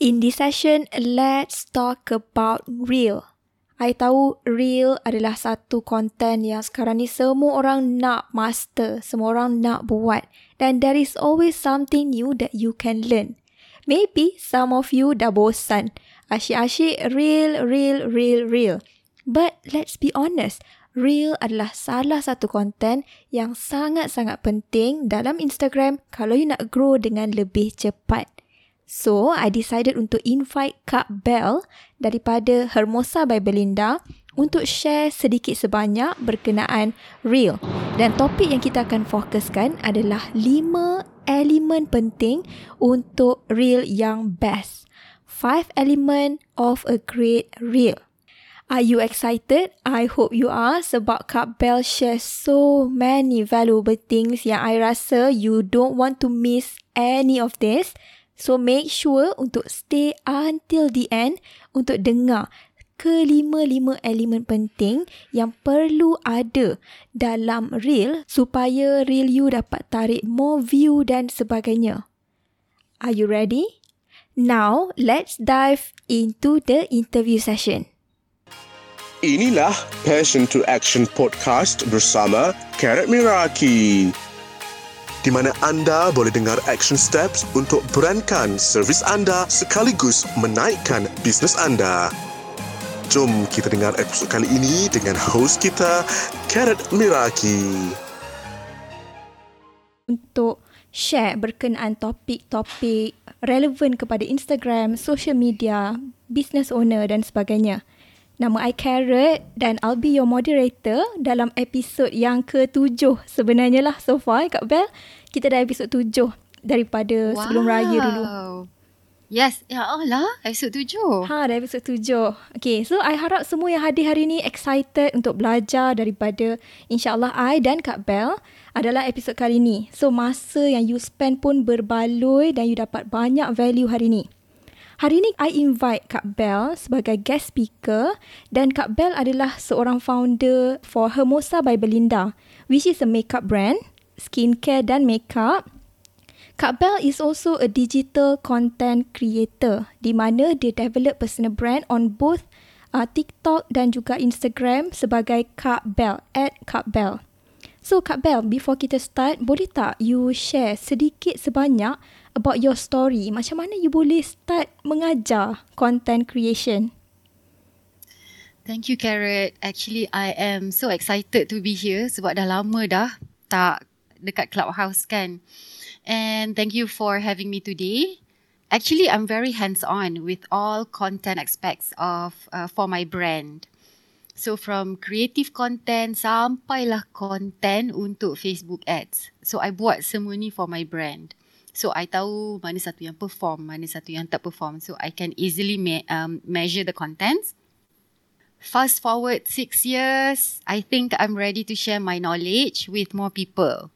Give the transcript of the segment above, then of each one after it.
In this session, let's talk about real. I tahu real adalah satu konten yang sekarang ni semua orang nak master, semua orang nak buat. Dan there is always something new that you can learn. Maybe some of you dah bosan. Asyik-asyik real, real, real, real. But let's be honest, real adalah salah satu konten yang sangat-sangat penting dalam Instagram kalau you nak grow dengan lebih cepat. So, I decided untuk invite Kak Bell daripada Hermosa by Belinda untuk share sedikit sebanyak berkenaan real. Dan topik yang kita akan fokuskan adalah 5 elemen penting untuk real yang best. 5 element of a great real. Are you excited? I hope you are sebab Kak Bell share so many valuable things yang I rasa you don't want to miss any of this. So make sure untuk stay until the end untuk dengar kelima-lima elemen penting yang perlu ada dalam reel supaya reel you dapat tarik more view dan sebagainya. Are you ready? Now, let's dive into the interview session. Inilah Passion to Action Podcast bersama Karat Miraki di mana anda boleh dengar action steps untuk berankan servis anda sekaligus menaikkan bisnes anda. Jom kita dengar episod kali ini dengan host kita, Karat Miraki. Untuk share berkenaan topik-topik relevan kepada Instagram, social media, business owner dan sebagainya. Nama I Carrot dan I'll be your moderator dalam episod yang ketujuh sebenarnya lah so far Kak Bel. Kita dah episod tujuh daripada wow. sebelum raya dulu. Yes, ya Allah, episod tujuh. Ha, dah episod tujuh. Okay, so I harap semua yang hadir hari ni excited untuk belajar daripada insyaAllah I dan Kak Bel adalah episod kali ni. So, masa yang you spend pun berbaloi dan you dapat banyak value hari ni. Hari ini I invite Kak Bell sebagai guest speaker dan Kak Bell adalah seorang founder for Hermosa by Belinda which is a makeup brand, skincare dan makeup. Kak Bell is also a digital content creator di mana dia develop personal brand on both uh, TikTok dan juga Instagram sebagai Kak Bell, at Kak Bell. So Kak Bell, before kita start, boleh tak you share sedikit sebanyak about your story. Macam mana you boleh start mengajar content creation? Thank you, Carrot. Actually, I am so excited to be here sebab dah lama dah tak dekat Clubhouse kan. And thank you for having me today. Actually, I'm very hands-on with all content aspects of uh, for my brand. So from creative content sampailah content untuk Facebook ads. So I buat semua ni for my brand. So I tahu mana satu yang perform, mana satu yang tak perform. So I can easily me- um, measure the contents. Fast forward six years, I think I'm ready to share my knowledge with more people.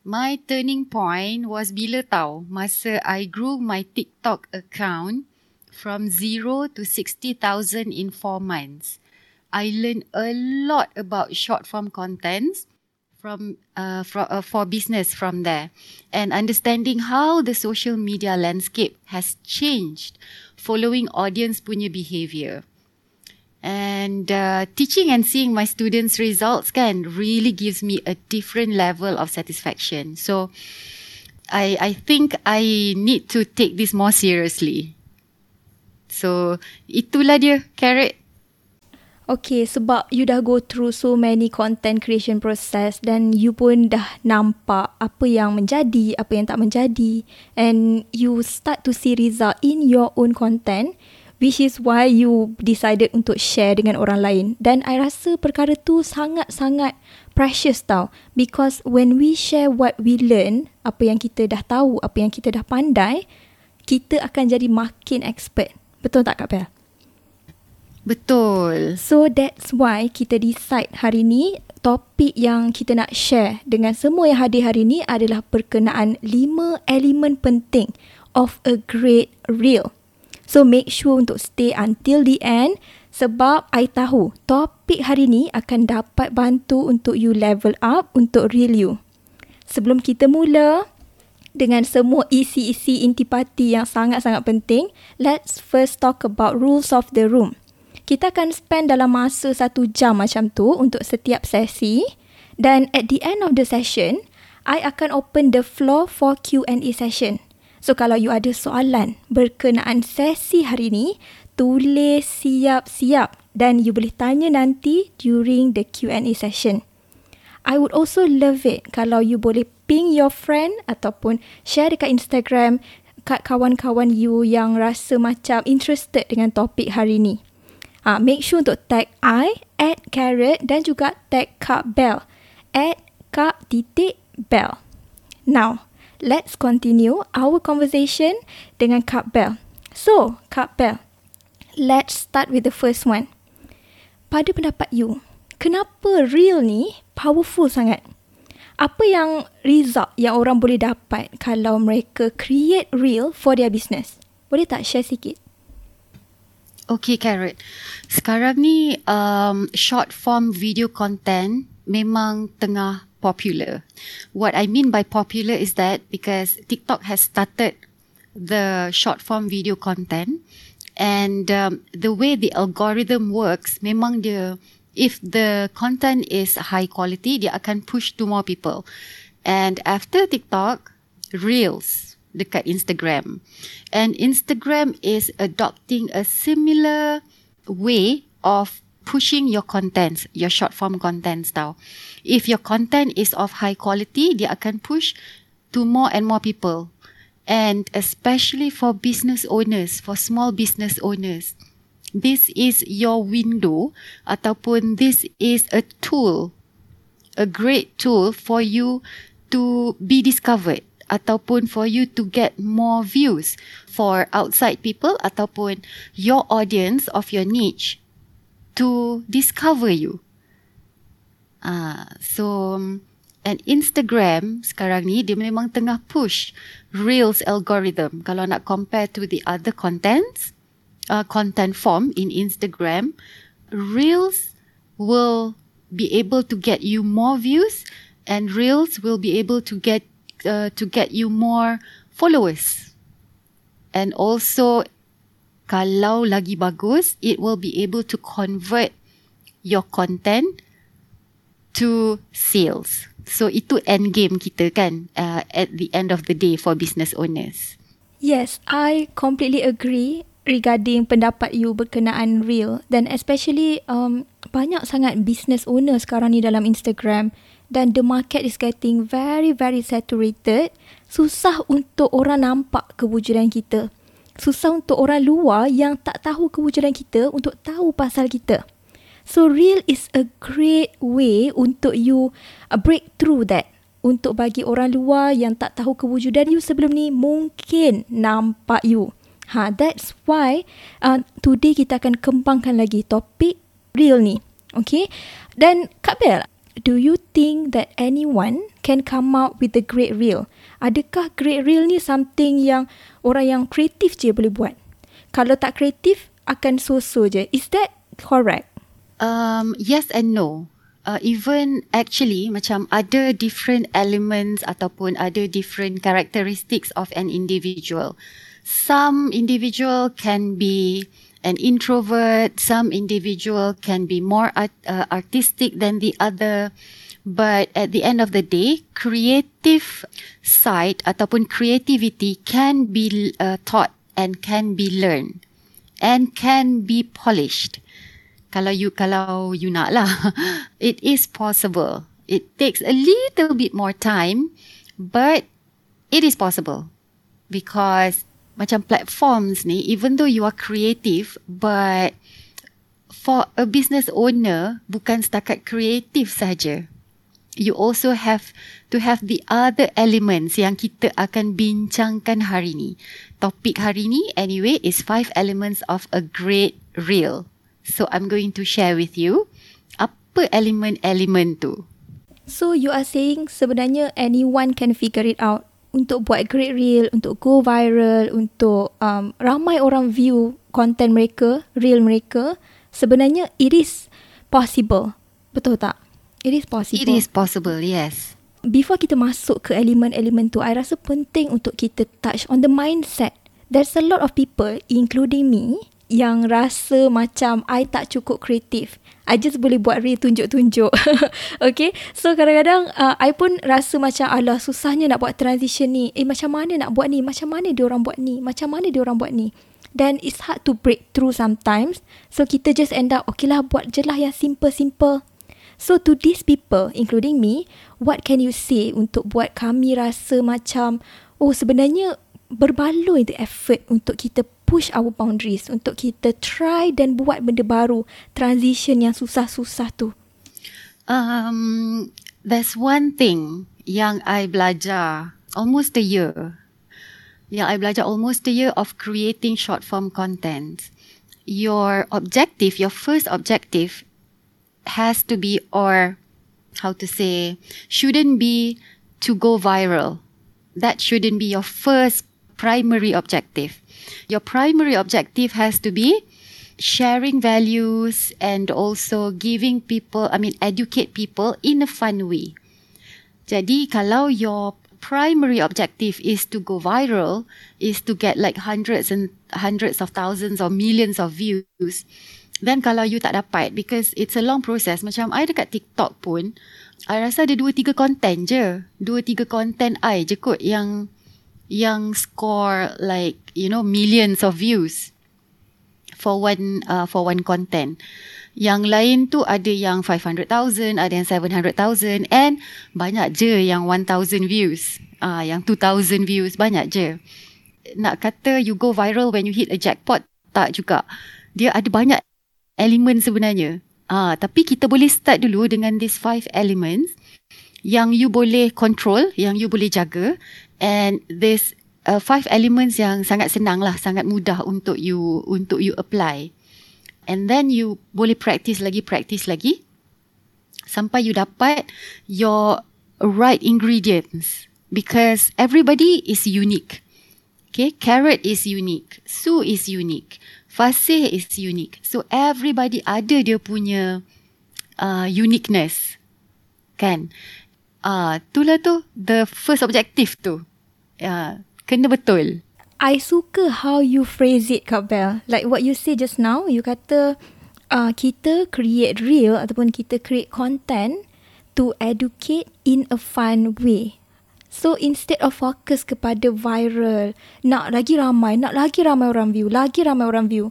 My turning point was bila tahu masa I grew my TikTok account from zero to 60,000 in four months. I learned a lot about short form contents from uh, for, uh, for business from there. And understanding how the social media landscape has changed following audience punya behavior. And uh, teaching and seeing my students results can really gives me a different level of satisfaction. So i i think i need to take this more seriously. So itulah dia carrot Okay, sebab you dah go through so many content creation process dan you pun dah nampak apa yang menjadi, apa yang tak menjadi and you start to see result in your own content which is why you decided untuk share dengan orang lain. Dan I rasa perkara tu sangat-sangat precious tau because when we share what we learn, apa yang kita dah tahu, apa yang kita dah pandai, kita akan jadi makin expert. Betul tak Kak Bel? Betul. So that's why kita decide hari ni topik yang kita nak share dengan semua yang hadir hari ni adalah berkenaan lima elemen penting of a great reel. So make sure untuk stay until the end sebab I tahu topik hari ni akan dapat bantu untuk you level up untuk reel you. Sebelum kita mula, dengan semua isi-isi intipati yang sangat-sangat penting, let's first talk about rules of the room. Kita akan spend dalam masa satu jam macam tu untuk setiap sesi dan at the end of the session, I akan open the floor for Q&A session. So kalau you ada soalan berkenaan sesi hari ni, tulis siap-siap dan you boleh tanya nanti during the Q&A session. I would also love it kalau you boleh ping your friend ataupun share dekat Instagram kat kawan-kawan you yang rasa macam interested dengan topik hari ni. Ha, make sure untuk tag I at carrot dan juga tag Kak Bell at Kak titik Bell. Now, let's continue our conversation dengan Kak Bell. So, Kak Bell, let's start with the first one. Pada pendapat you, kenapa real ni powerful sangat. Apa yang result yang orang boleh dapat kalau mereka create real for their business? Boleh tak share sikit? Okay, Carrot. Sekarang ni um, short form video content memang tengah popular. What I mean by popular is that because TikTok has started the short form video content and um, the way the algorithm works memang dia if the content is high quality, dia akan push to more people. And after TikTok, Reels dekat Instagram. And Instagram is adopting a similar way of pushing your contents, your short form contents tau. If your content is of high quality, dia akan push to more and more people. And especially for business owners, for small business owners this is your window ataupun this is a tool a great tool for you to be discovered ataupun for you to get more views for outside people ataupun your audience of your niche to discover you. Ah, uh, so and Instagram sekarang ni dia memang tengah push Reels algorithm kalau nak compare to the other contents uh, content form in Instagram, Reels will be able to get you more views, and Reels will be able to get uh, to get you more followers. And also, kalau lagi bagus, it will be able to convert your content to sales. So itu end game kita kan uh, at the end of the day for business owners. Yes, I completely agree regarding pendapat you berkenaan real dan especially um, banyak sangat business owner sekarang ni dalam Instagram dan the market is getting very very saturated. Susah untuk orang nampak kewujudan kita. Susah untuk orang luar yang tak tahu kewujudan kita untuk tahu pasal kita. So real is a great way untuk you uh, break through that. Untuk bagi orang luar yang tak tahu kewujudan you sebelum ni mungkin nampak you. Ha, that's why uh, today kita akan kembangkan lagi topik real ni. Okay. Dan Kak Bel, do you think that anyone can come out with a great reel? Adakah great reel ni something yang orang yang kreatif je boleh buat? Kalau tak kreatif, akan so-so je. Is that correct? Um, yes and no. Uh, even actually macam ada different elements ataupun ada different characteristics of an individual some individual can be an introvert, some individual can be more art, uh, artistic than the other. But at the end of the day, creative side ataupun creativity can be uh, taught and can be learned and can be polished. Kalau you kalau you nak lah, it is possible. It takes a little bit more time, but it is possible because macam platforms ni even though you are creative but for a business owner bukan setakat kreatif saja. You also have to have the other elements yang kita akan bincangkan hari ni. Topik hari ni anyway is five elements of a great reel. So i'm going to share with you apa elemen-elemen tu. So you are saying sebenarnya anyone can figure it out untuk buat great reel, untuk go viral, untuk um, ramai orang view content mereka, reel mereka, sebenarnya it is possible. Betul tak? It is possible. It is possible, yes. before kita masuk ke elemen-elemen tu, I rasa penting untuk kita touch on the mindset. There's a lot of people, including me, yang rasa macam I tak cukup kreatif. I just boleh buat reel tunjuk-tunjuk. okay. So kadang-kadang uh, I pun rasa macam alah susahnya nak buat transition ni. Eh macam mana nak buat ni? Macam mana dia orang buat ni? Macam mana dia orang buat ni? Then it's hard to break through sometimes. So kita just end up okay lah buat je lah yang simple-simple. So to these people including me, what can you say untuk buat kami rasa macam oh sebenarnya berbaloi the effort untuk kita push our boundaries untuk kita try dan buat benda baru. Transition yang susah-susah tu. Um there's one thing yang I belajar almost a year. Yang I belajar almost a year of creating short form content. Your objective your first objective has to be or how to say shouldn't be to go viral. That shouldn't be your first primary objective your primary objective has to be sharing values and also giving people, I mean, educate people in a fun way. Jadi, kalau your primary objective is to go viral, is to get like hundreds and hundreds of thousands or millions of views, then kalau you tak dapat, because it's a long process, macam I dekat TikTok pun, I rasa ada dua tiga konten je. Dua tiga konten I je kot yang yang score like you know millions of views for one uh, for one content. Yang lain tu ada yang 500,000, ada yang 700,000 and banyak je yang 1,000 views. Ah uh, yang 2,000 views banyak je. Nak kata you go viral when you hit a jackpot tak juga. Dia ada banyak elemen sebenarnya. Ah uh, tapi kita boleh start dulu dengan these five elements yang you boleh control, yang you boleh jaga and this uh, five elements yang sangat senang lah, sangat mudah untuk you untuk you apply. And then you boleh practice lagi, practice lagi sampai you dapat your right ingredients because everybody is unique. Okay, carrot is unique, su is unique, fasih is unique. So everybody ada dia punya uh, uniqueness, kan? Ah, uh, itulah tu the first objective tu uh, kena betul. I suka how you phrase it, Kak Bell. Like what you say just now, you kata uh, kita create real ataupun kita create content to educate in a fun way. So instead of focus kepada viral, nak lagi ramai, nak lagi ramai orang view, lagi ramai orang view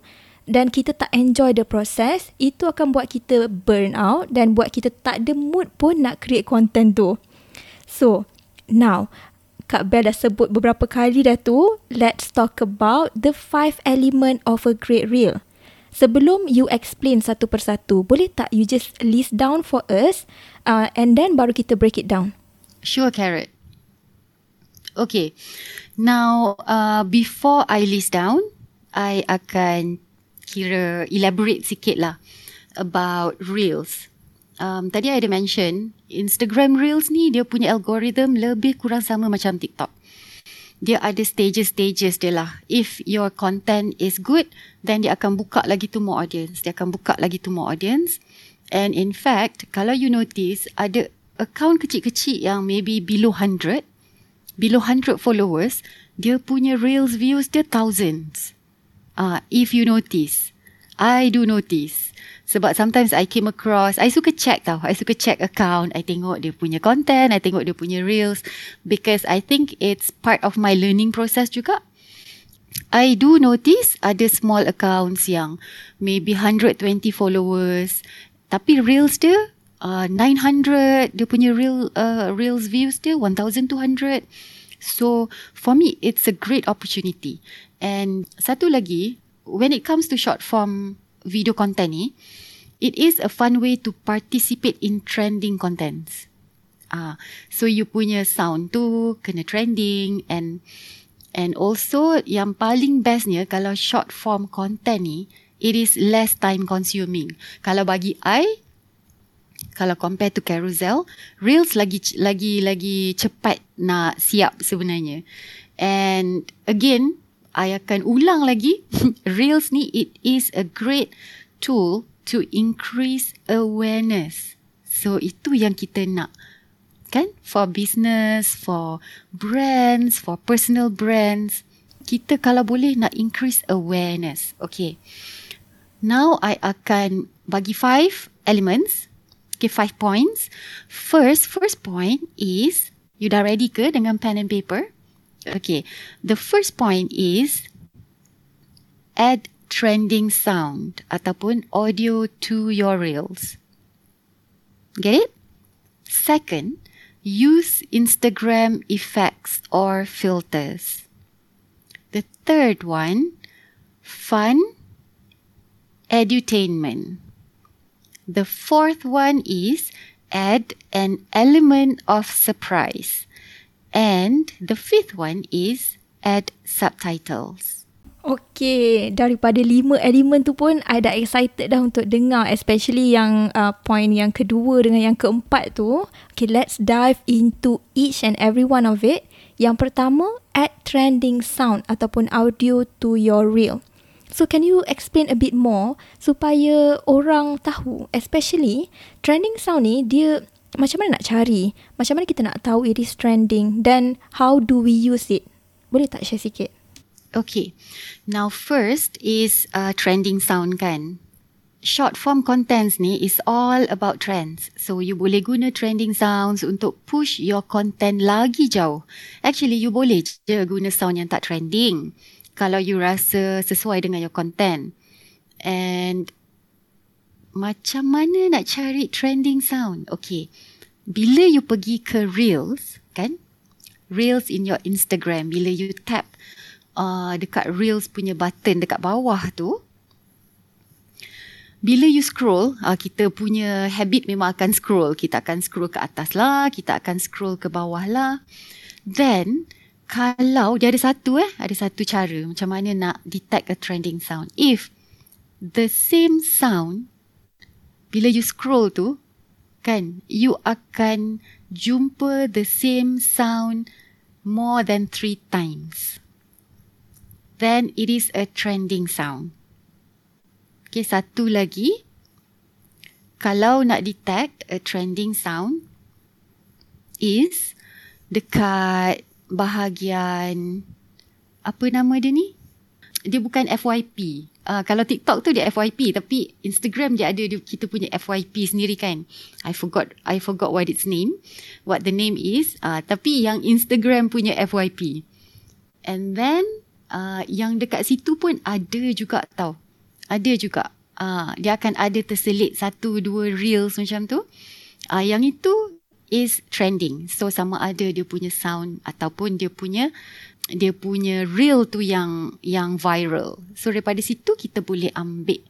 dan kita tak enjoy the process, itu akan buat kita burn out dan buat kita tak ada mood pun nak create content tu. So, now, Kak Bel dah sebut beberapa kali dah tu, let's talk about the five element of a great reel. Sebelum you explain satu persatu, boleh tak you just list down for us uh, and then baru kita break it down? Sure, Carrot. Okay. Now, uh, before I list down, I akan kira elaborate sikit lah about reels. Um, tadi I ada mention Instagram Reels ni dia punya algorithm lebih kurang sama macam TikTok. Dia ada stages-stages dia lah. If your content is good, then dia akan buka lagi to more audience. Dia akan buka lagi to more audience. And in fact, kalau you notice, ada account kecil-kecil yang maybe below 100, below 100 followers, dia punya Reels views dia thousands. Uh, if you notice. I do notice. Sebab sometimes I came across, I suka check tau. I suka check account. I tengok dia punya content. I tengok dia punya reels. Because I think it's part of my learning process juga. I do notice ada small accounts yang maybe 120 followers. Tapi reels dia uh, 900. Dia punya real uh, reels views dia 1200. So for me, it's a great opportunity. And satu lagi, when it comes to short form video content ni, it is a fun way to participate in trending contents. Ah, uh, so you punya sound tu kena trending and and also yang paling bestnya kalau short form content ni, it is less time consuming. Kalau bagi I, kalau compare to carousel, reels lagi lagi lagi cepat nak siap sebenarnya. And again, I akan ulang lagi Reels ni it is a great tool to increase awareness So itu yang kita nak kan? For business, for brands, for personal brands. Kita kalau boleh nak increase awareness. Okay. Now I akan bagi five elements. Okay, five points. First, first point is, you dah ready ke dengan pen and paper? Okay. The first point is, add trending sound ataupun audio to your reels. Get it? Second, use Instagram effects or filters. The third one, fun edutainment. The fourth one is add an element of surprise. And the fifth one is add subtitles. Okay, daripada lima elemen tu pun I dah excited dah untuk dengar especially yang uh, point yang kedua dengan yang keempat tu. Okay, let's dive into each and every one of it. Yang pertama, add trending sound ataupun audio to your reel. So can you explain a bit more supaya orang tahu especially trending sound ni dia macam mana nak cari? Macam mana kita nak tahu it is trending dan how do we use it? Boleh tak share sikit? Okay. Now first is uh, trending sound kan. Short form contents ni is all about trends. So you boleh guna trending sounds untuk push your content lagi jauh. Actually you boleh je guna sound yang tak trending. Kalau you rasa sesuai dengan your content. And macam mana nak cari trending sound? Okay. Bila you pergi ke Reels, kan? Reels in your Instagram. Bila you tap uh, dekat Reels punya button dekat bawah tu, bila you scroll, uh, kita punya habit memang akan scroll. Kita akan scroll ke atas lah, kita akan scroll ke bawah lah. Then, kalau dia ada satu eh, ada satu cara macam mana nak detect a trending sound. If the same sound, bila you scroll tu, kan, you akan jumpa the same sound more than three times then it is a trending sound. Okay, satu lagi. Kalau nak detect a trending sound is dekat bahagian apa nama dia ni? Dia bukan FYP. Uh, kalau TikTok tu dia FYP tapi Instagram dia ada dia, kita punya FYP sendiri kan. I forgot I forgot what its name. What the name is. Uh, tapi yang Instagram punya FYP. And then uh, yang dekat situ pun ada juga tau. Ada juga. Uh, dia akan ada terselit satu dua reels macam tu. Uh, yang itu is trending. So sama ada dia punya sound ataupun dia punya dia punya reel tu yang yang viral. So daripada situ kita boleh ambil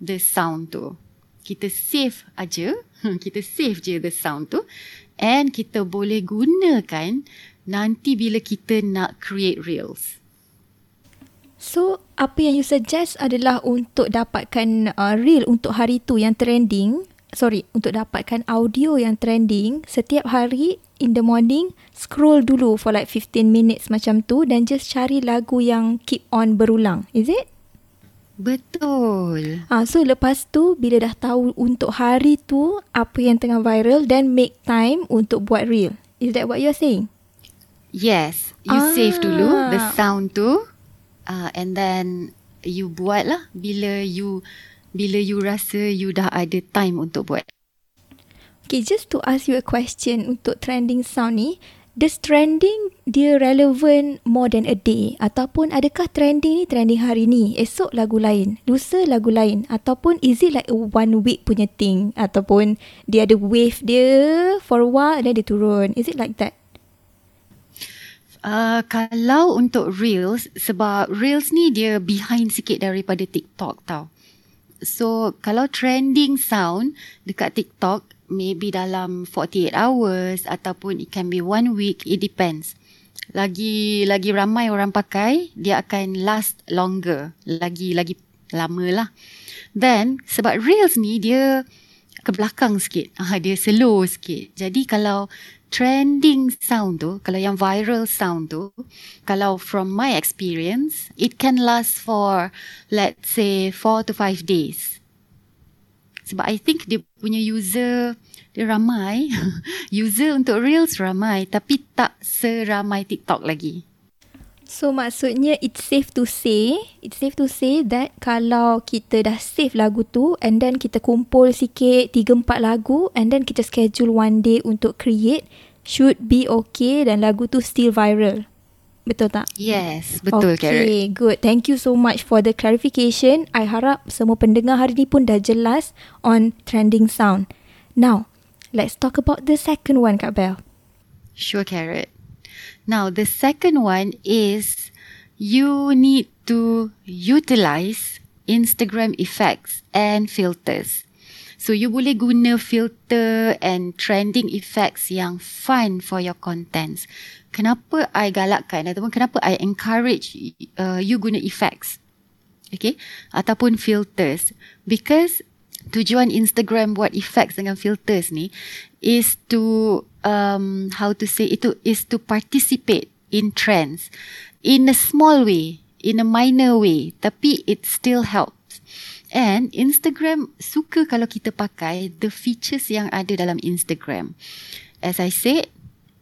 the sound tu. Kita save aja, kita save je the sound tu and kita boleh gunakan nanti bila kita nak create reels. So, apa yang you suggest adalah untuk dapatkan uh, reel untuk hari tu yang trending. Sorry, untuk dapatkan audio yang trending setiap hari in the morning, scroll dulu for like 15 minutes macam tu dan just cari lagu yang keep on berulang. Is it? Betul. Ah, so lepas tu bila dah tahu untuk hari tu apa yang tengah viral then make time untuk buat reel. Is that what you're saying? Yes, you ah. save dulu the sound tu uh, and then you buat lah bila you bila you rasa you dah ada time untuk buat. Okay, just to ask you a question untuk trending sound ni, does trending dia relevant more than a day? Ataupun adakah trending ni trending hari ni, esok lagu lain, lusa lagu lain? Ataupun is it like a one week punya thing? Ataupun dia ada wave dia for a while then dia turun? Is it like that? Uh, kalau untuk Reels, sebab Reels ni dia behind sikit daripada TikTok tau. So, kalau trending sound dekat TikTok, maybe dalam 48 hours ataupun it can be one week, it depends. Lagi lagi ramai orang pakai, dia akan last longer. Lagi lagi lama lah. Then, sebab Reels ni dia ke belakang sikit. Dia slow sikit. Jadi, kalau trending sound tu, kalau yang viral sound tu, kalau from my experience, it can last for let's say 4 to 5 days. Sebab I think dia punya user dia ramai. user untuk Reels ramai tapi tak seramai TikTok lagi. So maksudnya it's safe to say, it's safe to say that kalau kita dah save lagu tu and then kita kumpul sikit 3 4 lagu and then kita schedule one day untuk create should be okay dan lagu tu still viral. Betul tak? Yes, betul okay, Carrot. Okay, good. Thank you so much for the clarification. I harap semua pendengar hari ni pun dah jelas on trending sound. Now, let's talk about the second one, Kak Bell. Sure, Carrot. Now, the second one is you need to utilize Instagram effects and filters. So, you boleh guna filter and trending effects yang fun for your contents. Kenapa I galakkan ataupun kenapa I encourage uh, you guna effects? Okay? Ataupun filters. Because tujuan Instagram buat effects dengan filters ni is to um, how to say itu is to participate in trends in a small way, in a minor way, tapi it still helps. And Instagram suka kalau kita pakai the features yang ada dalam Instagram. As I said,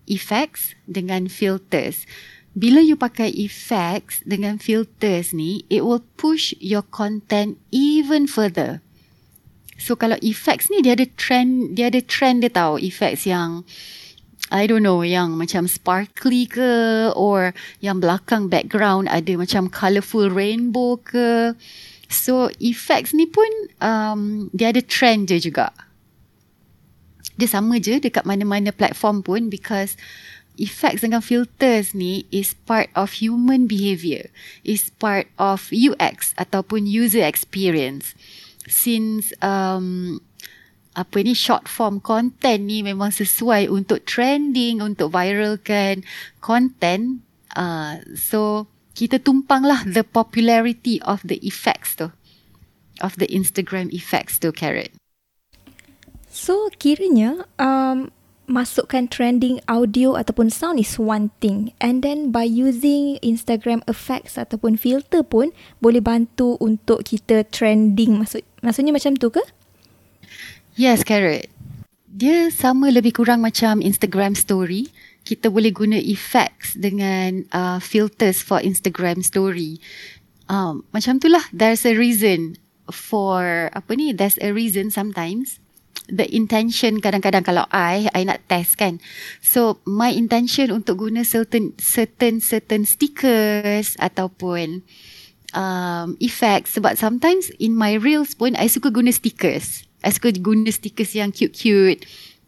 effects dengan filters. Bila you pakai effects dengan filters ni, it will push your content even further. So kalau effects ni dia ada trend, dia ada trend dia tahu effects yang I don't know yang macam sparkly ke or yang belakang background ada macam colourful rainbow ke. So effects ni pun um, dia ada trend dia juga. Dia sama je dekat mana-mana platform pun because effects dengan filters ni is part of human behaviour. Is part of UX ataupun user experience. Since um, apa ni short form content ni memang sesuai untuk trending untuk viralkan content uh, so kita tumpang lah the popularity of the effects tu. Of the Instagram effects tu carrot So kiranya um, masukkan trending audio ataupun sound is one thing and then by using Instagram effects ataupun filter pun boleh bantu untuk kita trending maksud maksudnya macam tu ke? Yes, Carrot. Dia sama lebih kurang macam Instagram story. Kita boleh guna effects dengan uh, filters for Instagram story. Um, macam tu lah. There's a reason for apa ni? There's a reason sometimes the intention kadang-kadang kalau I I nak test kan. So my intention untuk guna certain certain certain stickers ataupun um, effects. Sebab sometimes in my reels pun I suka guna stickers. I suka guna stickers yang cute-cute.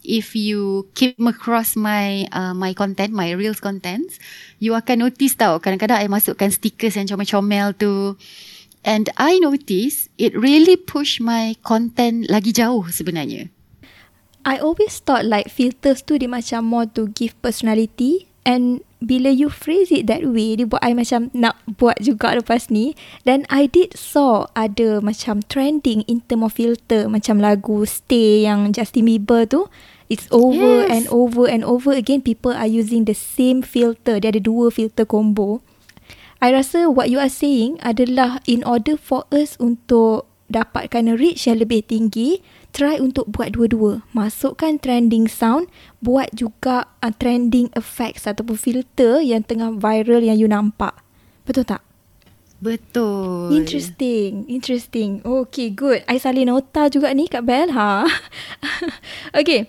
If you came across my uh, my content my reels contents you akan notice tau. Kadang-kadang I masukkan stickers yang comel-comel tu And I notice it really push my content lagi jauh sebenarnya. I always thought like filters tu dia macam more to give personality. And bila you phrase it that way dia buat I macam nak buat juga lepas ni. Dan I did saw ada macam trending in term of filter macam lagu Stay yang Justin Bieber tu. It's over yes. and over and over again people are using the same filter. Dia ada dua filter combo I rasa what you are saying adalah in order for us untuk dapatkan reach yang lebih tinggi, try untuk buat dua-dua. Masukkan trending sound, buat juga uh, trending effects ataupun filter yang tengah viral yang you nampak. Betul tak? Betul. Interesting. Interesting. Okay, good. I salin nota juga ni Kak Bel. Ha? okay.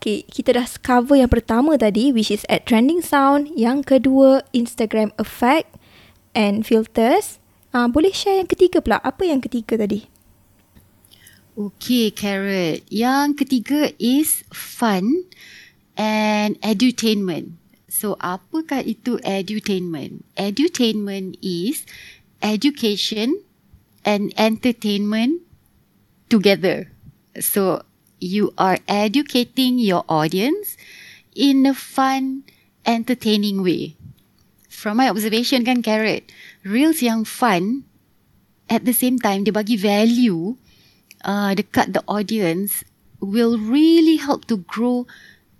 Okay, kita dah cover yang pertama tadi which is at trending sound. Yang kedua, Instagram effect and filters. Uh, boleh share yang ketiga pula. Apa yang ketiga tadi? Okay, Carrot. Yang ketiga is fun and edutainment. So, apakah itu edutainment? Edutainment is education and entertainment together. So, you are educating your audience in a fun, entertaining way from my observation kan Carrot, reels yang fun at the same time dia bagi value uh, dekat the audience will really help to grow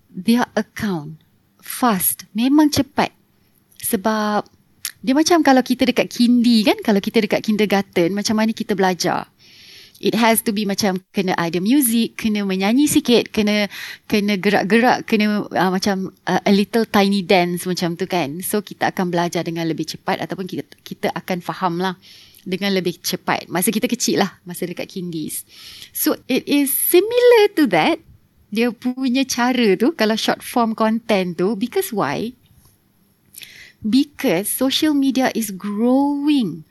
their account fast. Memang cepat. Sebab dia macam kalau kita dekat kindi kan, kalau kita dekat kindergarten, macam mana kita belajar. It has to be macam kena ada music, kena menyanyi sikit, kena kena gerak-gerak, kena uh, macam uh, a little tiny dance macam tu kan. So kita akan belajar dengan lebih cepat ataupun kita kita akan faham lah dengan lebih cepat. Masa kita kecil lah, masa dekat kindies. So it is similar to that. Dia punya cara tu kalau short form content tu because why? Because social media is growing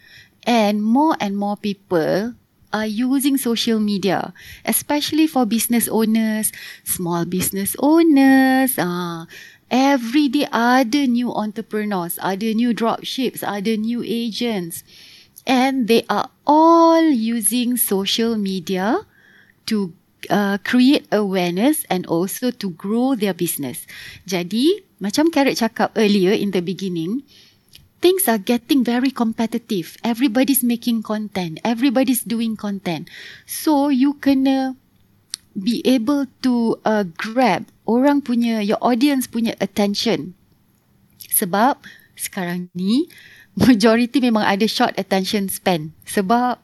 and more and more people are using social media, especially for business owners, small business owners. Uh, every day ada new entrepreneurs, ada new dropships, ada new agents. And they are all using social media to uh, create awareness and also to grow their business. Jadi, macam Carrot cakap earlier in the beginning, things are getting very competitive. Everybody's making content. Everybody's doing content. So you kena be able to uh, grab orang punya, your audience punya attention. Sebab sekarang ni, majority memang ada short attention span. Sebab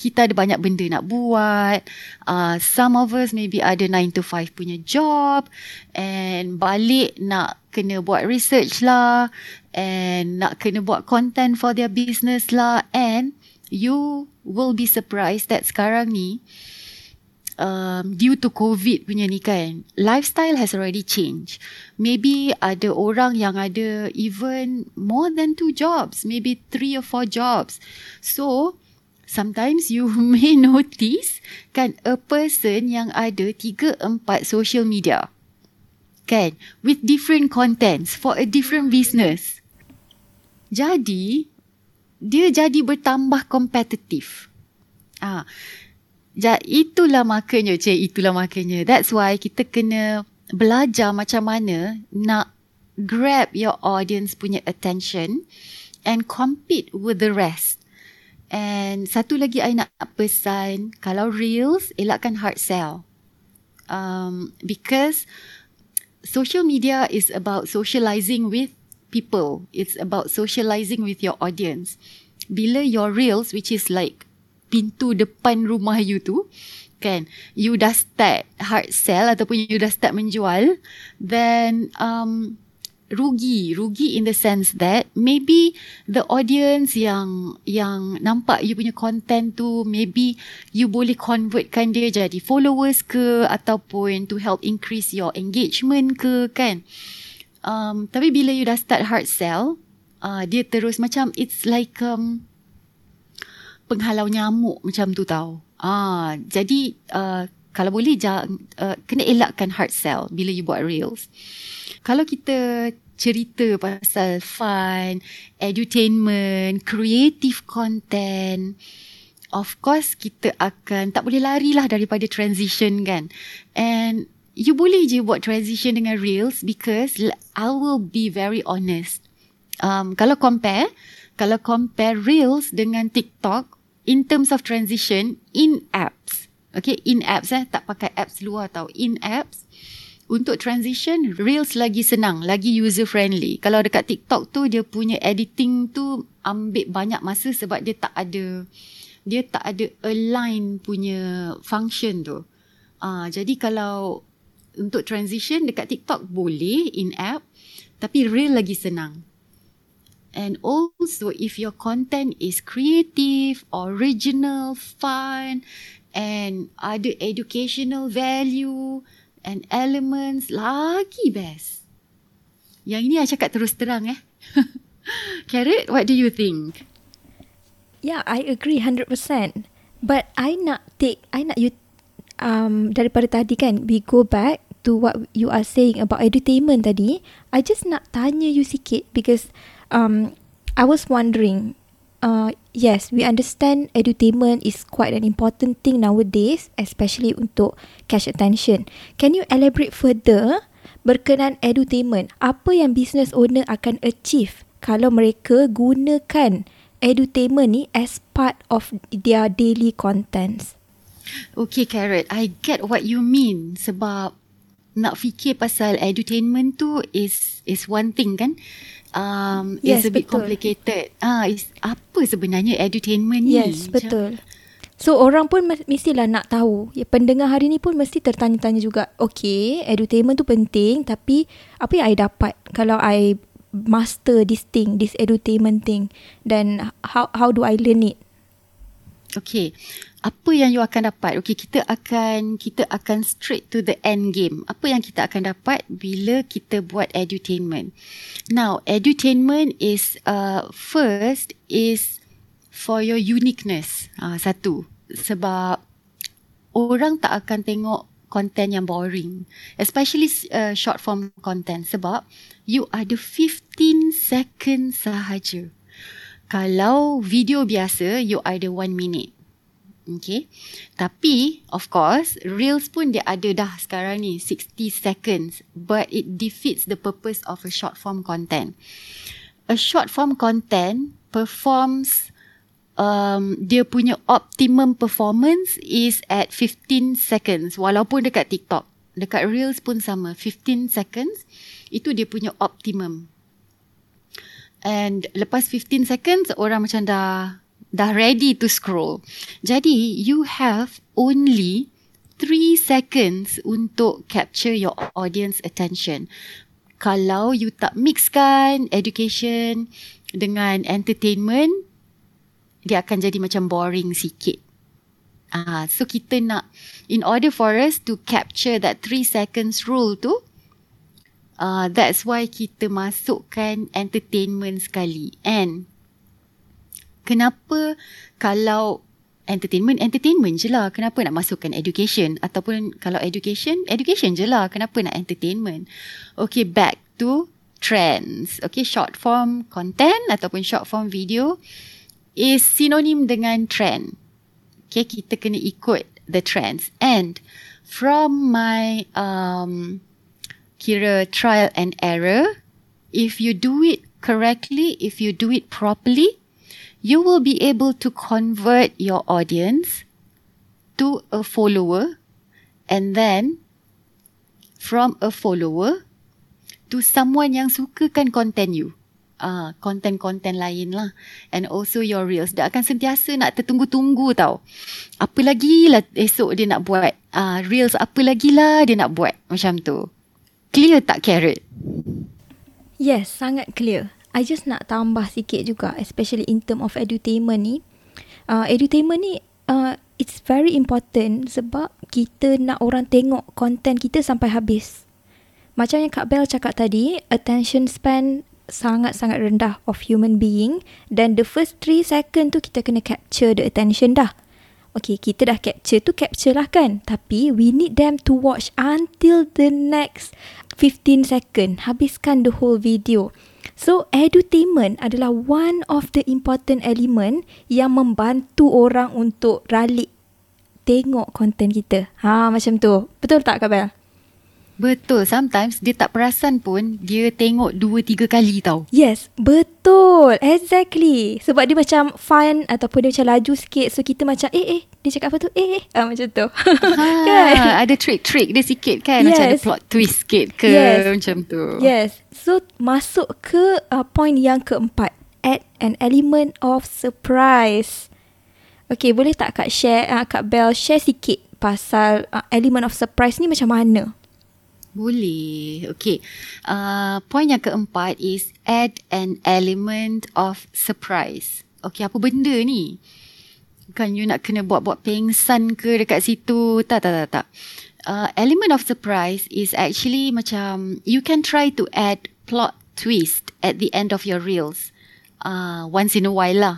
kita ada banyak benda nak buat. Uh, some of us maybe ada 9 to 5 punya job. And balik nak kena buat research lah. And nak kena buat content for their business lah. And you will be surprised that sekarang ni, um, due to COVID punya ni kan, lifestyle has already changed. Maybe ada orang yang ada even more than two jobs, maybe three or four jobs. So, sometimes you may notice kan a person yang ada tiga empat social media. Kan with different contents for a different business. Jadi dia jadi bertambah kompetitif ah ja, itulah makanya cik itulah makanya. That's why kita kena belajar macam mana nak grab your audience punya attention and compete with the rest And satu lagi I nak pesan, kalau reels, elakkan hard sell. Um, because social media is about socializing with people. It's about socializing with your audience. Bila your reels, which is like pintu depan rumah you tu, kan, you dah start hard sell ataupun you dah start menjual, then um, rugi rugi in the sense that maybe the audience yang yang nampak you punya content tu maybe you boleh convertkan dia jadi followers ke ataupun to help increase your engagement ke kan? Um, tapi bila you dah start hard sell uh, dia terus macam it's like um, penghalau nyamuk macam tu tau. Ah jadi uh, kalau boleh jangan uh, kena elakkan hard sell bila you buat reels kalau kita cerita pasal fun, edutainment, creative content, of course kita akan tak boleh lari lah daripada transition kan. And you boleh je buat transition dengan Reels because I will be very honest. Um, kalau compare, kalau compare Reels dengan TikTok in terms of transition in apps. Okay, in apps eh, tak pakai apps luar tau. In apps, untuk transition Reels lagi senang lagi user friendly kalau dekat TikTok tu dia punya editing tu ambil banyak masa sebab dia tak ada dia tak ada align punya function tu. Uh, jadi kalau untuk transition dekat TikTok boleh in app tapi Reel lagi senang. And also if your content is creative, original, fun and ada educational value, and elements lagi best. Yang ini saya cakap terus terang eh. Carrot, what do you think? Yeah, I agree 100%. But I nak take, I nak you, um, daripada tadi kan, we go back to what you are saying about edutainment tadi. I just nak tanya you sikit because um, I was wondering, uh, yes, we understand edutainment is quite an important thing nowadays, especially untuk cash attention. Can you elaborate further berkenaan edutainment? Apa yang business owner akan achieve kalau mereka gunakan edutainment ni as part of their daily contents? Okay, Carrot, I get what you mean sebab nak fikir pasal edutainment tu is is one thing kan um, yes, is a bit betul. complicated. Ah, is apa sebenarnya edutainment ni? Yes, betul. So orang pun mestilah nak tahu. Ya, pendengar hari ni pun mesti tertanya-tanya juga. Okay, edutainment tu penting tapi apa yang I dapat kalau I master this thing, this edutainment thing dan how how do I learn it? Okay, apa yang you akan dapat? Okay, kita akan kita akan straight to the end game. Apa yang kita akan dapat bila kita buat edutainment? Now, edutainment is uh, first is for your uniqueness. Uh, satu, sebab orang tak akan tengok content yang boring. Especially uh, short form content. Sebab you ada 15 second sahaja. Kalau video biasa, you ada 1 minute. Okay. Tapi, of course, Reels pun dia ada dah sekarang ni, 60 seconds. But it defeats the purpose of a short form content. A short form content performs um, dia punya optimum performance is at 15 seconds walaupun dekat TikTok dekat Reels pun sama 15 seconds itu dia punya optimum and lepas 15 seconds orang macam dah dah ready to scroll jadi you have only 3 seconds untuk capture your audience attention kalau you tak mixkan education dengan entertainment dia akan jadi macam boring sikit. Ah, uh, so kita nak in order for us to capture that 3 seconds rule tu uh, that's why kita masukkan entertainment sekali. And kenapa kalau entertainment entertainment je lah kenapa nak masukkan education ataupun kalau education education je lah kenapa nak entertainment. Okay, back to trends. Okay, short form content ataupun short form video is synonym dengan trend. Okay, kita kena ikut the trends. And from my um, kira trial and error, if you do it correctly, if you do it properly, you will be able to convert your audience to a follower and then from a follower to someone yang sukakan content you uh, konten-konten lain lah. And also your reels. Dia akan sentiasa nak tertunggu-tunggu tau. Apa lagi lah esok dia nak buat. Uh, reels apa lagi lah dia nak buat. Macam tu. Clear tak carrot? Yes, sangat clear. I just nak tambah sikit juga. Especially in term of edutainment ni. Uh, edutainment ni uh, it's very important sebab kita nak orang tengok konten kita sampai habis. Macam yang Kak Bell cakap tadi, attention span sangat-sangat rendah of human being dan the first 3 second tu kita kena capture the attention dah. Okay, kita dah capture tu capture lah kan. Tapi we need them to watch until the next 15 second. Habiskan the whole video. So, edutainment adalah one of the important element yang membantu orang untuk ralik tengok konten kita. Ha, macam tu. Betul tak, Kak Bel? Betul. Sometimes dia tak perasan pun dia tengok dua tiga kali tau. Yes. Betul. Exactly. Sebab dia macam fun ataupun dia macam laju sikit. So kita macam eh eh. Dia cakap apa tu? Eh eh. Ah, macam tu. Ha, kan? Ada trick-trick dia sikit kan. Yes. Macam ada plot twist sikit ke. Yes. Macam tu. Yes. So masuk ke uh, point yang keempat. Add an element of surprise. Okay boleh tak Kak share, uh, Kak Bell share sikit pasal uh, element of surprise ni macam mana? Boleh. Okay. Uh, point yang keempat is add an element of surprise. Okay, apa benda ni? Kan you nak kena buat-buat pengsan ke dekat situ? Tak, tak, tak, tak. Uh, element of surprise is actually macam you can try to add plot twist at the end of your reels. Uh, once in a while lah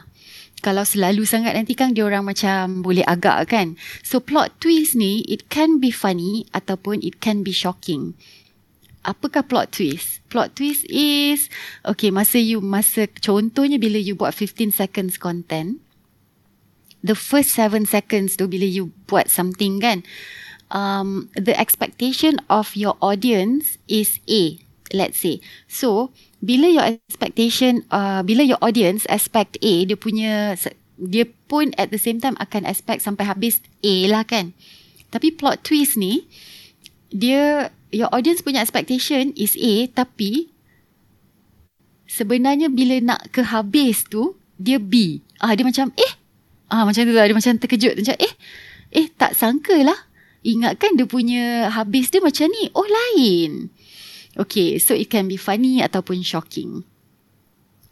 kalau selalu sangat nanti kan dia orang macam boleh agak kan. So plot twist ni it can be funny ataupun it can be shocking. Apakah plot twist? Plot twist is okay masa you masa contohnya bila you buat 15 seconds content the first 7 seconds tu bila you buat something kan um the expectation of your audience is A let's say. So bila your expectation uh, bila your audience expect A dia punya dia pun at the same time akan expect sampai habis A lah kan tapi plot twist ni dia your audience punya expectation is A tapi sebenarnya bila nak ke habis tu dia B ah dia macam eh Ah macam tu lah. Dia macam terkejut. Macam eh, eh tak sangka lah. Ingatkan dia punya habis dia macam ni. Oh lain. Okay, so it can be funny ataupun shocking.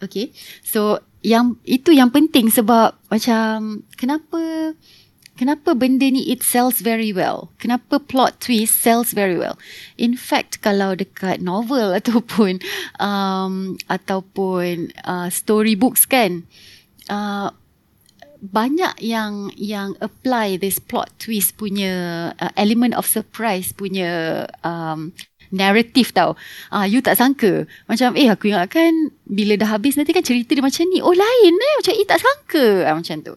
Okay, so yang itu yang penting sebab macam kenapa kenapa benda ni it sells very well? Kenapa plot twist sells very well? In fact, kalau dekat novel ataupun um, ataupun uh, storybooks kan, uh, banyak yang yang apply this plot twist punya uh, element of surprise punya um, narrative tau. Ah, you tak sangka. Macam eh aku ingatkan bila dah habis nanti kan cerita dia macam ni. Oh lain eh. Macam eh tak sangka. Ah, macam tu.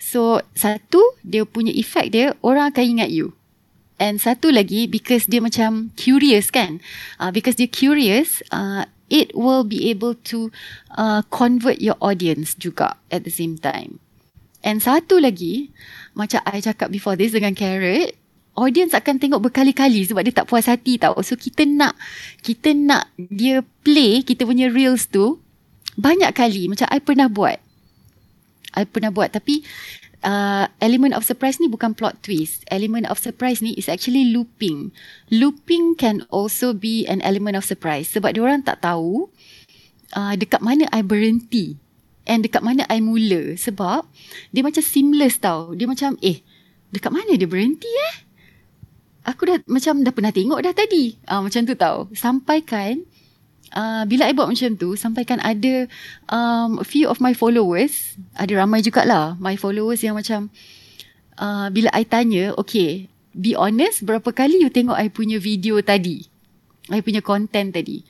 So satu dia punya effect dia orang akan ingat you. And satu lagi because dia macam curious kan. Uh, because dia curious, uh, it will be able to uh, convert your audience juga at the same time. And satu lagi, macam I cakap before this dengan Carrot, audience akan tengok berkali-kali sebab dia tak puas hati tau. So kita nak kita nak dia play kita punya reels tu banyak kali macam I pernah buat. I pernah buat tapi uh, element of surprise ni bukan plot twist. Element of surprise ni is actually looping. Looping can also be an element of surprise sebab dia orang tak tahu uh, dekat mana I berhenti and dekat mana I mula sebab dia macam seamless tau. Dia macam eh dekat mana dia berhenti eh? Aku dah macam dah pernah tengok dah tadi. Uh, macam tu tau. Sampaikan uh, bila I buat macam tu, sampaikan ada um, a few of my followers, ada ramai jugalah my followers yang macam uh, bila I tanya, okay, be honest, berapa kali you tengok I punya video tadi? I punya content tadi.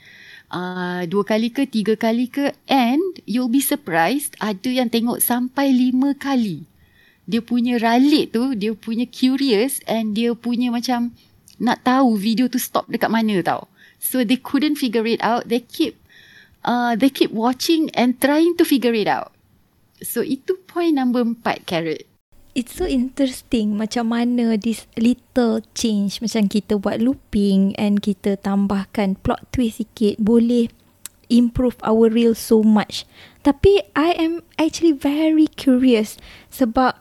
Uh, dua kali ke, tiga kali ke, and you'll be surprised ada yang tengok sampai lima kali dia punya ralik tu dia punya curious and dia punya macam nak tahu video tu stop dekat mana tau. So they couldn't figure it out. They keep uh, they keep watching and trying to figure it out. So itu point number empat carrot It's so interesting macam mana this little change macam kita buat looping and kita tambahkan plot twist sikit boleh improve our reel so much. Tapi I am actually very curious sebab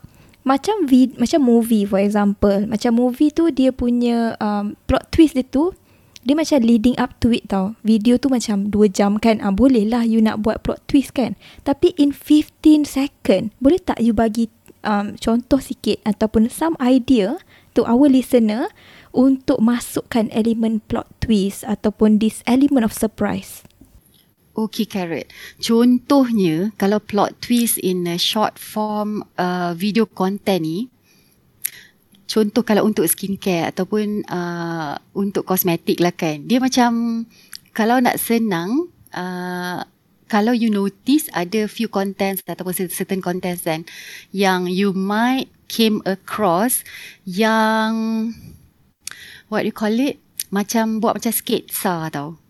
macam vid macam movie for example. Macam movie tu dia punya um, plot twist dia tu dia macam leading up to it tau. Video tu macam 2 jam kan? Ah, boleh lah you nak buat plot twist kan? Tapi in 15 second boleh tak you bagi um, contoh sikit ataupun some idea to our listener untuk masukkan elemen plot twist ataupun this element of surprise Okay, Carrot. Contohnya, kalau plot twist in a short form uh, video content ni, contoh kalau untuk skincare ataupun uh, untuk kosmetik lah kan, dia macam kalau nak senang, uh, kalau you notice ada few contents ataupun certain contents kan, yang you might came across yang, what you call it, macam buat macam sketsa tau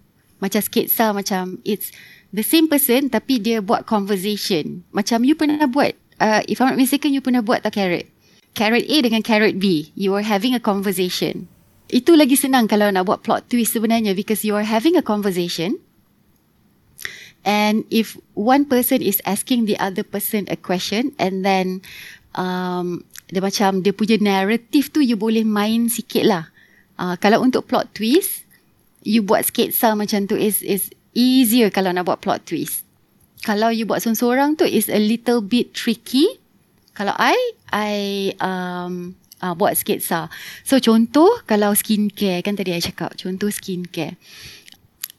macam sketsa macam it's the same person tapi dia buat conversation. Macam you pernah buat, uh, if I'm not mistaken, you pernah buat tak carrot? Carrot A dengan carrot B. You are having a conversation. Itu lagi senang kalau nak buat plot twist sebenarnya because you are having a conversation. And if one person is asking the other person a question and then um, dia macam dia punya narrative tu you boleh main sikit lah. Uh, kalau untuk plot twist, you buat sketsa macam tu is is easier kalau nak buat plot twist. Kalau you buat seorang-seorang tu is a little bit tricky. Kalau I, I um, uh, buat sketsa. So contoh kalau skincare kan tadi I cakap. Contoh skincare.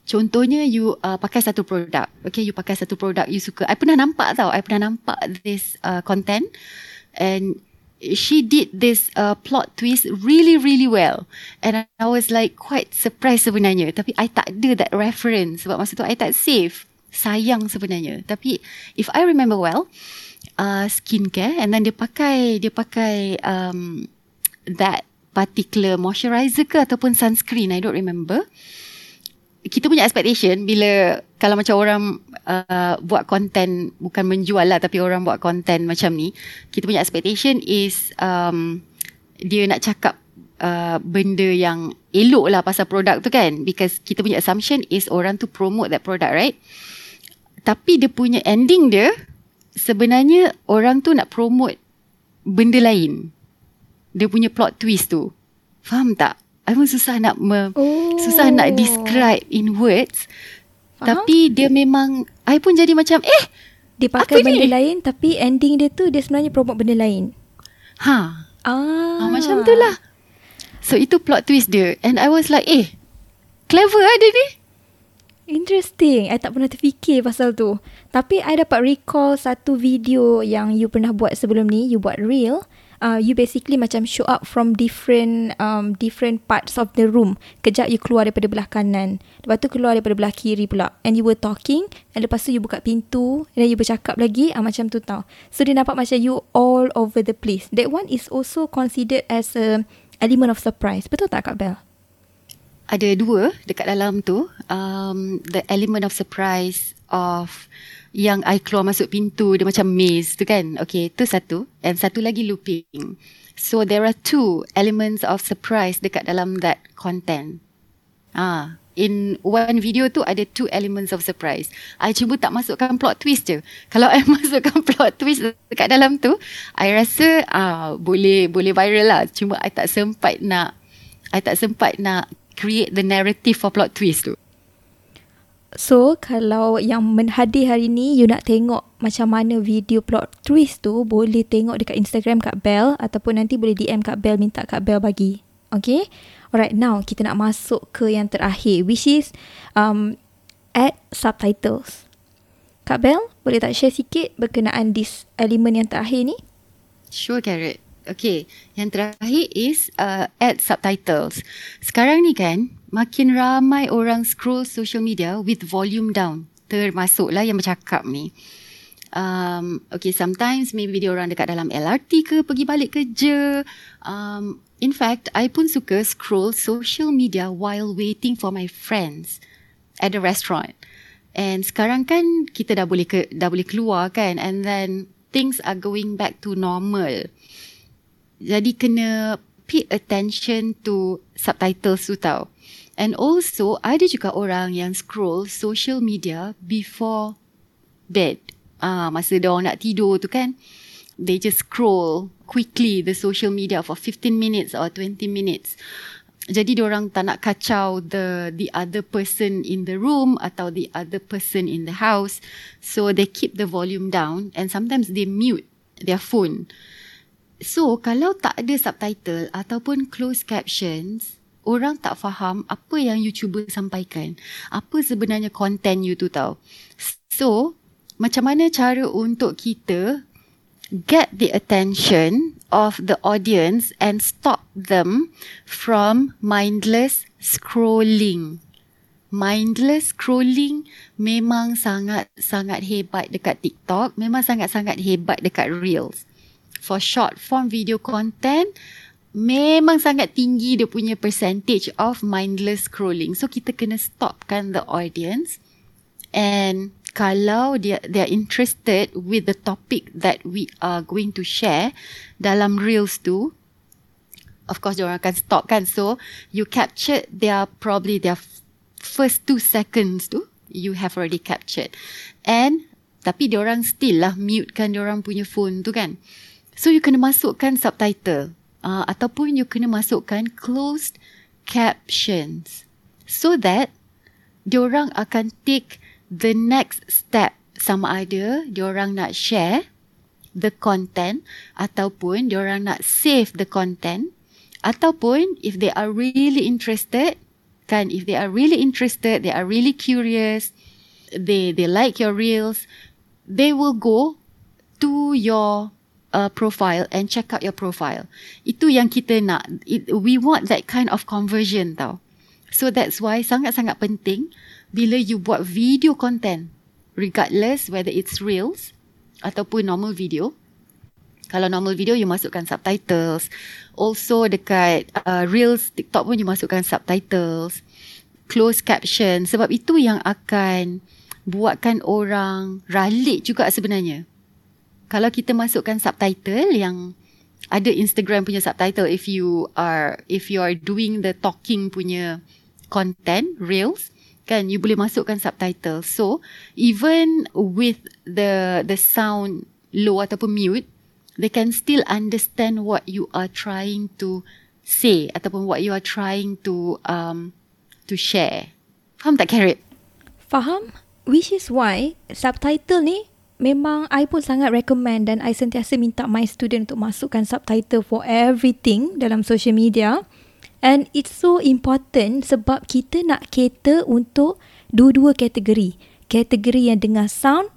Contohnya you uh, pakai satu produk. Okay, you pakai satu produk you suka. I pernah nampak tau. I pernah nampak this uh, content. And she did this uh, plot twist really really well. And I was like quite surprised sebenarnya. Tapi I tak ada that reference. Sebab masa tu I tak save. Sayang sebenarnya. Tapi if I remember well uh, skincare and then dia pakai dia pakai um, that particular moisturizer ke ataupun sunscreen I don't remember kita punya expectation bila kalau macam orang uh, buat content bukan menjual lah tapi orang buat content macam ni kita punya expectation is um, dia nak cakap uh, benda yang elok lah pasal produk tu kan because kita punya assumption is orang tu promote that product right tapi dia punya ending dia sebenarnya orang tu nak promote benda lain. Dia punya plot twist tu. Faham tak? I pun susah nak me, Oh. susah nak describe in words. Faham? Tapi dia memang I pun jadi macam eh Dia pakai benda ni? lain tapi ending dia tu dia sebenarnya promote benda lain. ha Ah. Ah, macam tu lah. So itu plot twist dia. And I was like, eh, clever ada ni. Interesting. I tak pernah terfikir pasal tu. Tapi I dapat recall satu video yang you pernah buat sebelum ni. You buat reel. Uh, you basically macam show up from different um, different parts of the room. Kejap you keluar daripada belah kanan. Lepas tu keluar daripada belah kiri pula. And you were talking. And lepas tu you buka pintu. And then you bercakap lagi. Ah, macam tu tau. So dia nampak macam you all over the place. That one is also considered as a element of surprise. Betul tak Kak Bel? Ada dua dekat dalam tu. Um, the element of surprise of yang I keluar masuk pintu dia macam maze tu kan. Okay, tu satu. And satu lagi looping. So there are two elements of surprise dekat dalam that content. Ah, in one video tu ada two elements of surprise. I cuba tak masukkan plot twist je. Kalau I masukkan plot twist dekat dalam tu, I rasa ah boleh boleh viral lah. Cuma I tak sempat nak I tak sempat nak create the narrative for plot twist tu. So, kalau yang menhadir hari ni, you nak tengok macam mana video plot twist tu, boleh tengok dekat Instagram Kak Bel ataupun nanti boleh DM Kak Bel, minta Kak Bel bagi. Okay? Alright, now kita nak masuk ke yang terakhir, which is um, add subtitles. Kak Bel, boleh tak share sikit berkenaan this element yang terakhir ni? Sure Carrot. Okay, yang terakhir is uh, add subtitles. Sekarang ni kan, makin ramai orang scroll social media with volume down. Termasuklah yang bercakap ni. Um, okay, sometimes maybe dia orang dekat dalam LRT ke, pergi balik kerja. Um, in fact, I pun suka scroll social media while waiting for my friends at the restaurant. And sekarang kan kita dah boleh ke, dah boleh keluar kan and then things are going back to normal. Jadi kena pay attention to subtitles tu tau. And also ada juga orang yang scroll social media before bed. Ah masa dia orang nak tidur tu kan they just scroll quickly the social media for 15 minutes or 20 minutes. Jadi dia orang tak nak kacau the the other person in the room atau the other person in the house. So they keep the volume down and sometimes they mute their phone. So kalau tak ada subtitle ataupun closed captions, orang tak faham apa yang you cuba sampaikan. Apa sebenarnya content you tu tau. So, macam mana cara untuk kita get the attention of the audience and stop them from mindless scrolling. Mindless scrolling memang sangat-sangat hebat dekat TikTok, memang sangat-sangat hebat dekat Reels. For short form video content, memang sangat tinggi dia punya percentage of mindless scrolling. So kita kena stopkan the audience. And kalau dia they are interested with the topic that we are going to share dalam reels tu of course dia orang akan stop kan? So you captured their probably their first two seconds tu you have already captured. And tapi dia orang still lah mute kan dia orang punya phone tu kan? So you kena masukkan subtitle uh, ataupun you kena masukkan closed captions. So that diorang akan take the next step. Sama ada diorang nak share the content ataupun diorang nak save the content. Ataupun if they are really interested kan if they are really interested they are really curious they they like your reels they will go to your uh, profile and check out your profile itu yang kita nak It, we want that kind of conversion tau So that's why sangat-sangat penting bila you buat video content regardless whether it's reels ataupun normal video. Kalau normal video you masukkan subtitles. Also dekat uh, reels TikTok pun you masukkan subtitles. Close caption sebab itu yang akan buatkan orang ralik juga sebenarnya. Kalau kita masukkan subtitle yang ada Instagram punya subtitle if you are if you are doing the talking punya content reels kan you boleh masukkan subtitle so even with the the sound low ataupun mute they can still understand what you are trying to say ataupun what you are trying to um to share. Faham tak Carrot? Faham? Which is why subtitle ni memang I pun sangat recommend dan I sentiasa minta my student untuk masukkan subtitle for everything dalam social media. And it's so important sebab kita nak cater untuk dua-dua kategori. Kategori yang dengar sound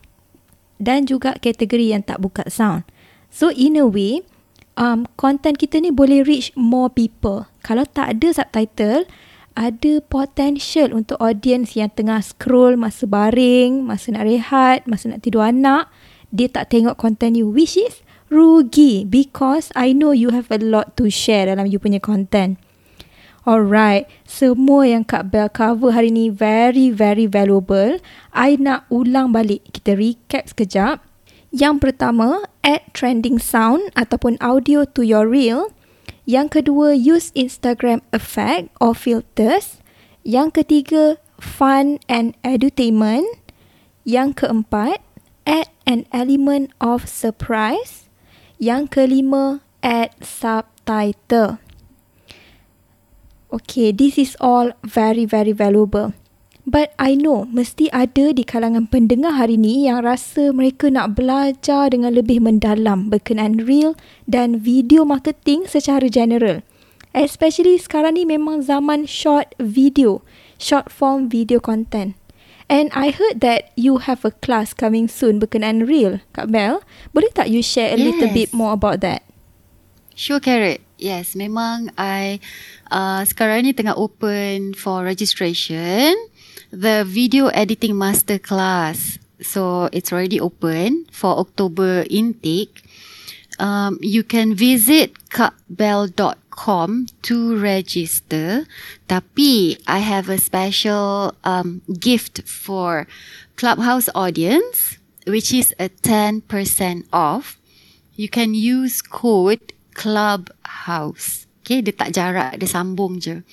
dan juga kategori yang tak buka sound. So in a way, um, content kita ni boleh reach more people. Kalau tak ada subtitle, ada potential untuk audience yang tengah scroll masa baring, masa nak rehat, masa nak tidur anak, dia tak tengok content you, which is rugi because I know you have a lot to share dalam you punya content. Alright, semua yang Kak Bell cover hari ni very very valuable. I nak ulang balik. Kita recap sekejap. Yang pertama, add trending sound ataupun audio to your reel. Yang kedua, use Instagram effect or filters. Yang ketiga, fun and edutainment. Yang keempat, add an element of surprise. Yang kelima, add subtitle. Okay, this is all very very valuable. But I know mesti ada di kalangan pendengar hari ni yang rasa mereka nak belajar dengan lebih mendalam berkenaan real dan video marketing secara general. Especially sekarang ni memang zaman short video, short form video content. And I heard that you have a class coming soon berkenaan real, Kak Mel. Boleh tak you share a yes. little bit more about that? Sure, Carrot. Yes, memang I uh, sekarang ni tengah open for registration the video editing master class. So it's already open for October intake. Um, you can visit cupbell.com to register. Tapi I have a special um, gift for Clubhouse audience, which is a 10% off. You can use code Clubhouse. Okay, dia tak jarak, dia sambung je.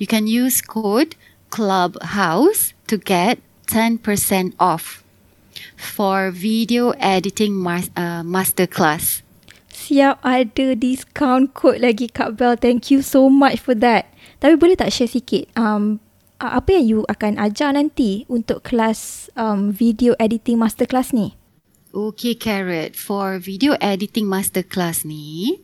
You can use code Clubhouse to get 10% off for video editing mas- uh, masterclass. Siap ada discount code lagi Kak Bell. Thank you so much for that. Tapi boleh tak share sikit um, apa yang you akan ajar nanti untuk kelas um, video editing masterclass ni? Okay Carrot, for video editing masterclass ni,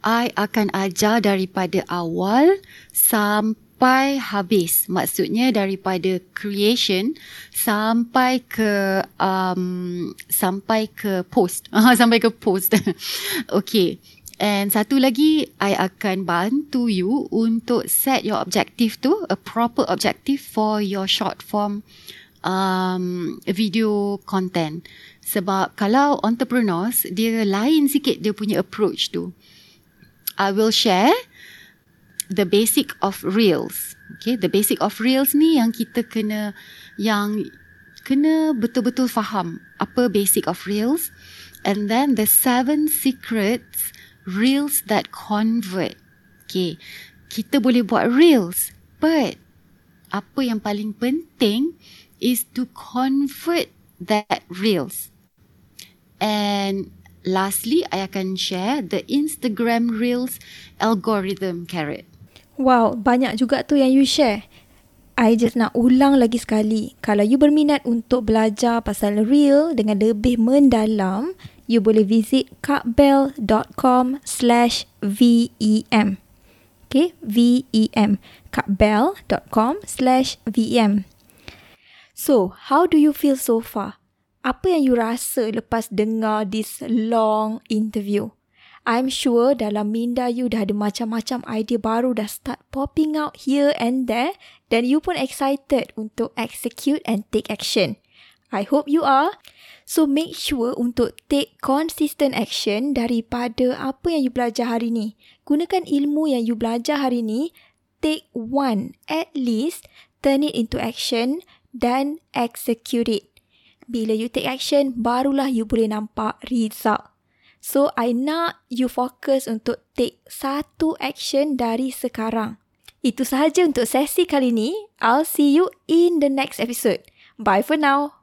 I akan ajar daripada awal sampai sampai habis. Maksudnya daripada creation sampai ke um, sampai ke post. sampai ke post. okay. And satu lagi, I akan bantu you untuk set your objective tu, a proper objective for your short form um, video content. Sebab kalau entrepreneurs, dia lain sikit dia punya approach tu. I will share the basic of reels. Okay, the basic of reels ni yang kita kena yang kena betul-betul faham apa basic of reels and then the seven secrets reels that convert. Okay, kita boleh buat reels but apa yang paling penting is to convert that reels. And lastly, I akan share the Instagram Reels algorithm carrot. Wow, banyak juga tu yang you share. I just nak ulang lagi sekali. Kalau you berminat untuk belajar pasal real dengan lebih mendalam, you boleh visit kakbell.com slash VEM. Okay, V-E-M. kakbell.com slash VEM. So, how do you feel so far? Apa yang you rasa lepas dengar this long interview? I'm sure dalam minda you dah ada macam-macam idea baru dah start popping out here and there dan you pun excited untuk execute and take action. I hope you are. So make sure untuk take consistent action daripada apa yang you belajar hari ni. Gunakan ilmu yang you belajar hari ni, take one at least, turn it into action dan execute it. Bila you take action, barulah you boleh nampak result. So, I nak you fokus untuk take satu action dari sekarang. Itu sahaja untuk sesi kali ini. I'll see you in the next episode. Bye for now.